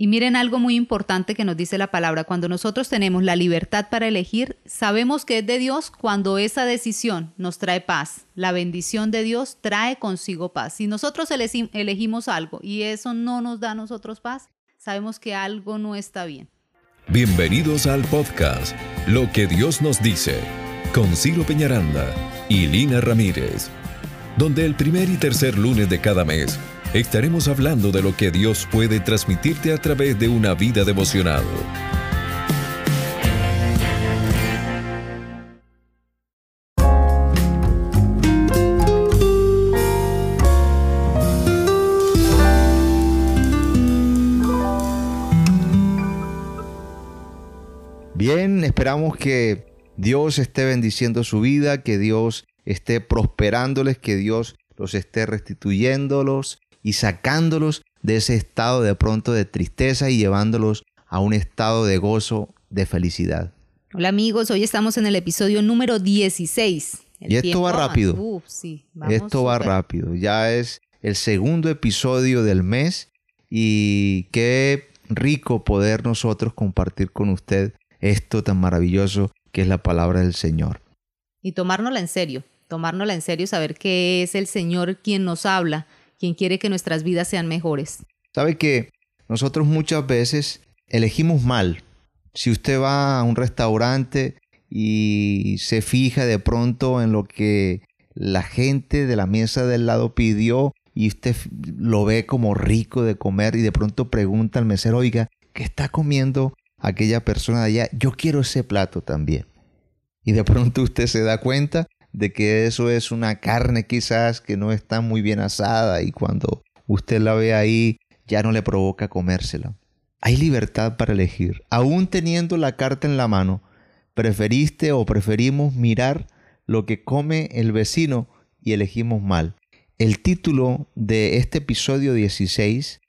Y miren algo muy importante que nos dice la palabra. Cuando nosotros tenemos la libertad para elegir, sabemos que es de Dios cuando esa decisión nos trae paz. La bendición de Dios trae consigo paz. Si nosotros elegimos algo y eso no nos da a nosotros paz, sabemos que algo no está bien. Bienvenidos al podcast Lo que Dios nos dice con Ciro Peñaranda y Lina Ramírez, donde el primer y tercer lunes de cada mes estaremos hablando de lo que Dios puede transmitirte a través de una vida devocional. Bien, esperamos que Dios esté bendiciendo su vida, que Dios esté prosperándoles, que Dios los esté restituyéndolos y sacándolos de ese estado de pronto de tristeza y llevándolos a un estado de gozo, de felicidad. Hola amigos, hoy estamos en el episodio número 16. y esto va rápido. esto va rápido. Ya es el segundo episodio del mes y qué rico poder nosotros compartir con usted esto tan maravilloso que es la palabra del Señor. Y tomárnosla en serio, tomárnosla en serio, saber que es el Señor quien nos habla quien quiere que nuestras vidas sean mejores. Sabe que nosotros muchas veces elegimos mal. Si usted va a un restaurante y se fija de pronto en lo que la gente de la mesa del lado pidió y usted lo ve como rico de comer y de pronto pregunta al mesero, oiga, ¿qué está comiendo aquella persona de allá? Yo quiero ese plato también. Y de pronto usted se da cuenta de que eso es una carne quizás que no está muy bien asada y cuando usted la ve ahí ya no le provoca comérsela. Hay libertad para elegir. Aún teniendo la carta en la mano, preferiste o preferimos mirar lo que come el vecino y elegimos mal. El título de este episodio 16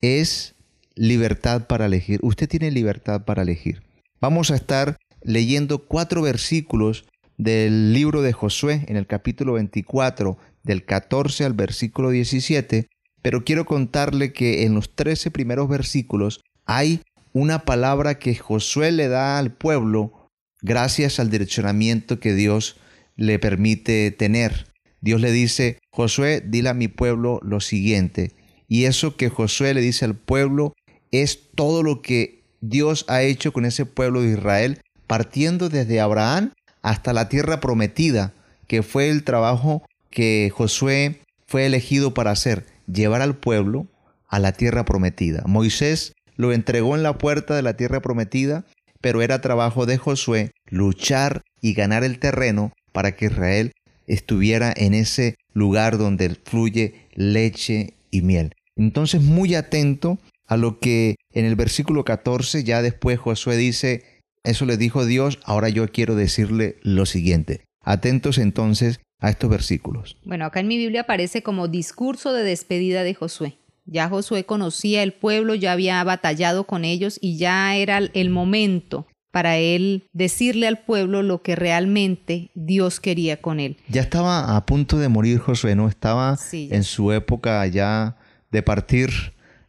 es Libertad para elegir. Usted tiene libertad para elegir. Vamos a estar leyendo cuatro versículos del libro de Josué en el capítulo 24 del 14 al versículo 17, pero quiero contarle que en los 13 primeros versículos hay una palabra que Josué le da al pueblo gracias al direccionamiento que Dios le permite tener. Dios le dice, Josué, dile a mi pueblo lo siguiente. Y eso que Josué le dice al pueblo es todo lo que Dios ha hecho con ese pueblo de Israel, partiendo desde Abraham hasta la tierra prometida, que fue el trabajo que Josué fue elegido para hacer, llevar al pueblo a la tierra prometida. Moisés lo entregó en la puerta de la tierra prometida, pero era trabajo de Josué luchar y ganar el terreno para que Israel estuviera en ese lugar donde fluye leche y miel. Entonces muy atento a lo que en el versículo 14 ya después Josué dice, eso le dijo Dios, ahora yo quiero decirle lo siguiente. Atentos entonces a estos versículos. Bueno, acá en mi Biblia aparece como discurso de despedida de Josué. Ya Josué conocía el pueblo, ya había batallado con ellos y ya era el momento para él decirle al pueblo lo que realmente Dios quería con él. Ya estaba a punto de morir Josué, ¿no? Estaba en su época ya de partir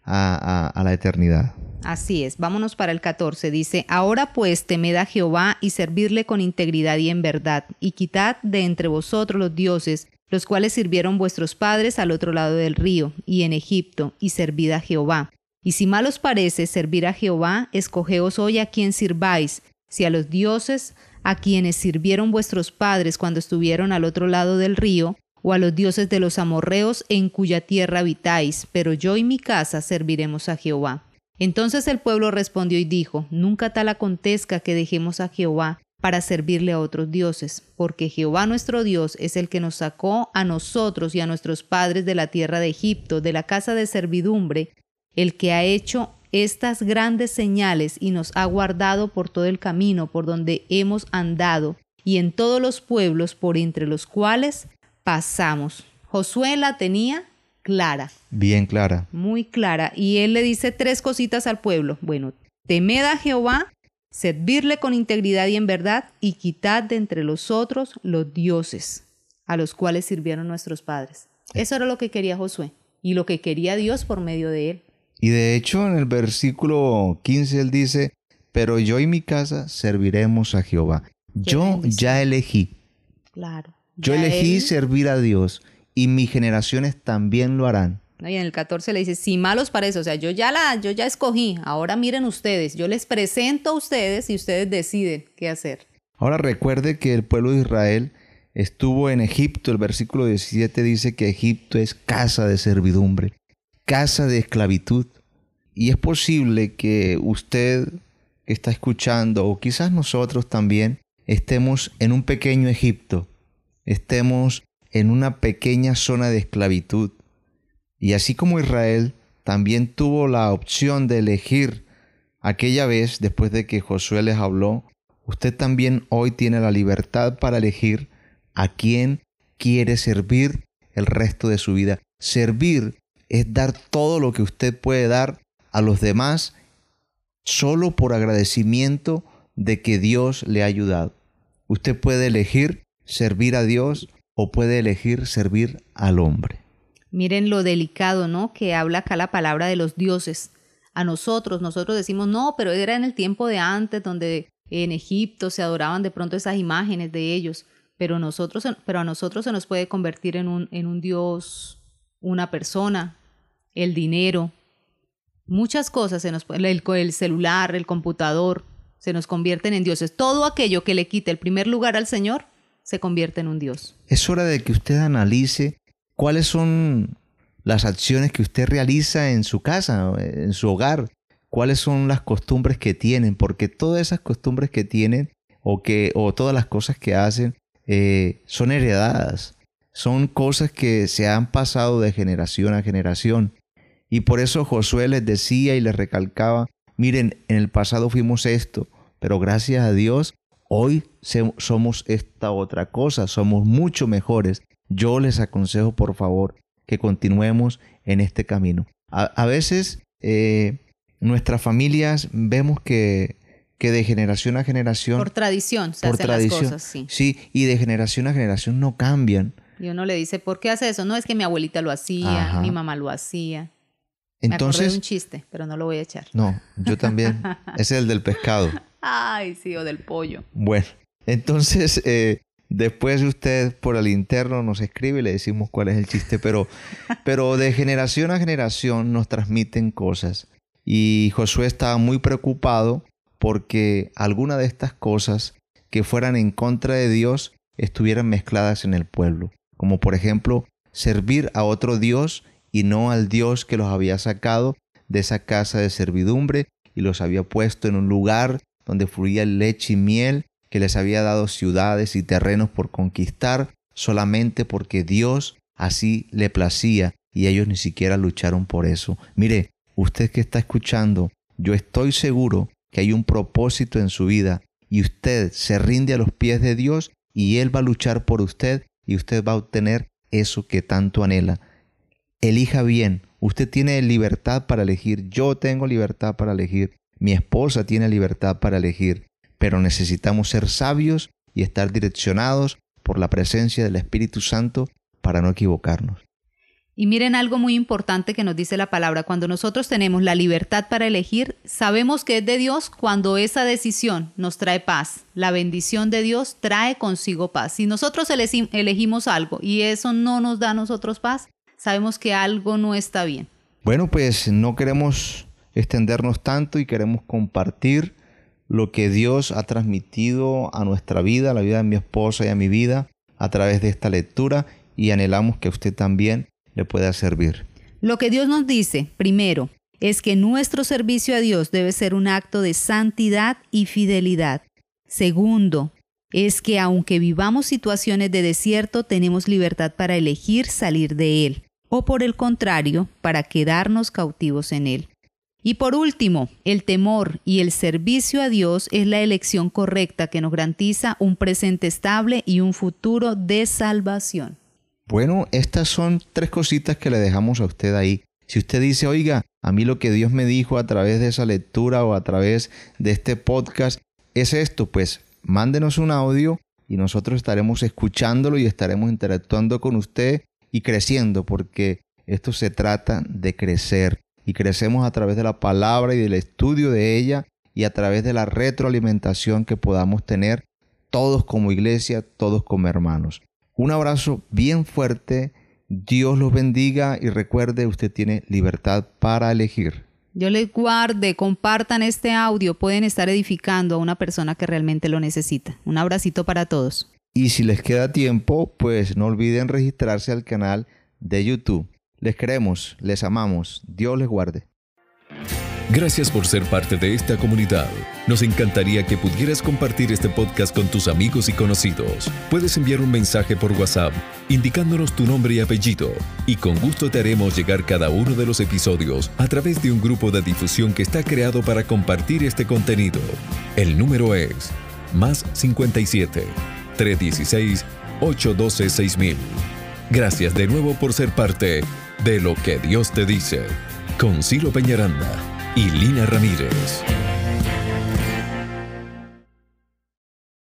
a, a la eternidad. Así es, vámonos para el 14. Dice, ahora pues temed a Jehová y servirle con integridad y en verdad, y quitad de entre vosotros los dioses, los cuales sirvieron vuestros padres al otro lado del río, y en Egipto, y servid a Jehová. Y si mal os parece servir a Jehová, escogeos hoy a quien sirváis, si a los dioses a quienes sirvieron vuestros padres cuando estuvieron al otro lado del río, o a los dioses de los amorreos en cuya tierra habitáis, pero yo y mi casa serviremos a Jehová. Entonces el pueblo respondió y dijo, Nunca tal acontezca que dejemos a Jehová para servirle a otros dioses, porque Jehová nuestro Dios es el que nos sacó a nosotros y a nuestros padres de la tierra de Egipto, de la casa de servidumbre, el que ha hecho estas grandes señales y nos ha guardado por todo el camino por donde hemos andado y en todos los pueblos por entre los cuales pasamos. Josué la tenía clara. Bien clara. Muy clara. Y él le dice tres cositas al pueblo. Bueno, temed a Jehová, servirle con integridad y en verdad, y quitad de entre los otros los dioses a los cuales sirvieron nuestros padres. Eso era lo que quería Josué y lo que quería Dios por medio de él. Y de hecho en el versículo 15 él dice, pero yo y mi casa serviremos a Jehová. Yo ya elegí. Claro. Yo elegí servir a Dios y mis generaciones también lo harán. Y en el 14 le dice, si malos parece, o sea, yo ya la, yo ya escogí, ahora miren ustedes, yo les presento a ustedes y ustedes deciden qué hacer. Ahora recuerde que el pueblo de Israel estuvo en Egipto, el versículo 17 dice que Egipto es casa de servidumbre, casa de esclavitud. Y es posible que usted que está escuchando, o quizás nosotros también, estemos en un pequeño Egipto, estemos en una pequeña zona de esclavitud. Y así como Israel también tuvo la opción de elegir aquella vez, después de que Josué les habló, usted también hoy tiene la libertad para elegir a quién quiere servir el resto de su vida. Servir es dar todo lo que usted puede dar a los demás solo por agradecimiento de que Dios le ha ayudado. Usted puede elegir servir a Dios o puede elegir servir al hombre. Miren lo delicado, ¿no? Que habla acá la palabra de los dioses. A nosotros, nosotros decimos, no, pero era en el tiempo de antes, donde en Egipto se adoraban de pronto esas imágenes de ellos pero, nosotros, pero a nosotros se nos puede convertir en un, en un Dios, una persona, el dinero, muchas cosas, se nos, el, el celular, el computador, se nos convierten en dioses. Todo aquello que le quite el primer lugar al Señor se convierte en un Dios. Es hora de que usted analice cuáles son las acciones que usted realiza en su casa, en su hogar, cuáles son las costumbres que tienen, porque todas esas costumbres que tienen o que o todas las cosas que hacen eh, son heredadas, son cosas que se han pasado de generación a generación. Y por eso Josué les decía y les recalcaba, miren, en el pasado fuimos esto, pero gracias a Dios, hoy somos esta otra cosa, somos mucho mejores. Yo les aconsejo, por favor, que continuemos en este camino. A, veces eh, nuestras familias vemos que que de generación a generación... Por tradición se por hacen tradición, las cosas, sí. Sí, y de generación a generación no cambian. Y uno le dice, ¿por qué hace eso? No, es que mi abuelita lo hacía, mi mamá lo hacía. Entonces, Me acordé de un chiste, pero no lo voy a echar. No, yo también. es el del pescado. Ay, sí, o del pollo. Bueno, entonces, eh, después usted por el interno nos escribe y le decimos cuál es el chiste, pero, pero de generación a generación nos transmiten cosas. Y Josué estaba muy preocupado porque alguna de estas cosas que fueran en contra de Dios estuvieran mezcladas en el pueblo, como por ejemplo servir a otro Dios y no al Dios que los había sacado de esa casa de servidumbre y los había puesto en un lugar donde fluía leche y miel, que les había dado ciudades y terrenos por conquistar solamente porque Dios así le placía y ellos ni siquiera lucharon por eso. Mire, usted que está escuchando, yo estoy seguro que hay un propósito en su vida y usted se rinde a los pies de Dios y Él va a luchar por usted y usted va a obtener eso que tanto anhela. Elija bien, usted tiene libertad para elegir, yo tengo libertad para elegir, mi esposa tiene libertad para elegir, pero necesitamos ser sabios y estar direccionados por la presencia del Espíritu Santo para no equivocarnos. Y miren algo muy importante que nos dice la palabra, cuando nosotros tenemos la libertad para elegir, sabemos que es de Dios cuando esa decisión nos trae paz. La bendición de Dios trae consigo paz. Si nosotros elegimos algo y eso no nos da a nosotros paz, sabemos que algo no está bien. Bueno, pues no queremos extendernos tanto y queremos compartir lo que Dios ha transmitido a nuestra vida, a la vida de mi esposa y a mi vida a través de esta lectura y anhelamos que usted también le pueda servir. Lo que Dios nos dice, primero, es que nuestro servicio a Dios debe ser un acto de santidad y fidelidad. Segundo, es que aunque vivamos situaciones de desierto, tenemos libertad para elegir salir de él, o por el contrario, para quedarnos cautivos en él. Y por último, el temor y el servicio a Dios es la elección correcta que nos garantiza un presente estable y un futuro de salvación. Bueno, estas son tres cositas que le dejamos a usted ahí. Si usted dice, oiga, a mí lo que Dios me dijo a través de esa lectura o a través de este podcast es esto, pues mándenos un audio y nosotros estaremos escuchándolo y estaremos interactuando con usted y creciendo, porque esto se trata de crecer. Y crecemos a través de la palabra y del estudio de ella y a través de la retroalimentación que podamos tener todos como iglesia, todos como hermanos. Un abrazo bien fuerte, Dios los bendiga y recuerde, usted tiene libertad para elegir. Yo les guarde, compartan este audio, pueden estar edificando a una persona que realmente lo necesita. Un abracito para todos. Y si les queda tiempo, pues no olviden registrarse al canal de YouTube. Les queremos, les amamos, Dios les guarde. Gracias por ser parte de esta comunidad. Nos encantaría que pudieras compartir este podcast con tus amigos y conocidos. Puedes enviar un mensaje por WhatsApp indicándonos tu nombre y apellido y con gusto te haremos llegar cada uno de los episodios a través de un grupo de difusión que está creado para compartir este contenido. El número es más 57 316 812 6000. Gracias de nuevo por ser parte de lo que Dios te dice con Ciro Peñaranda y Lina Ramírez.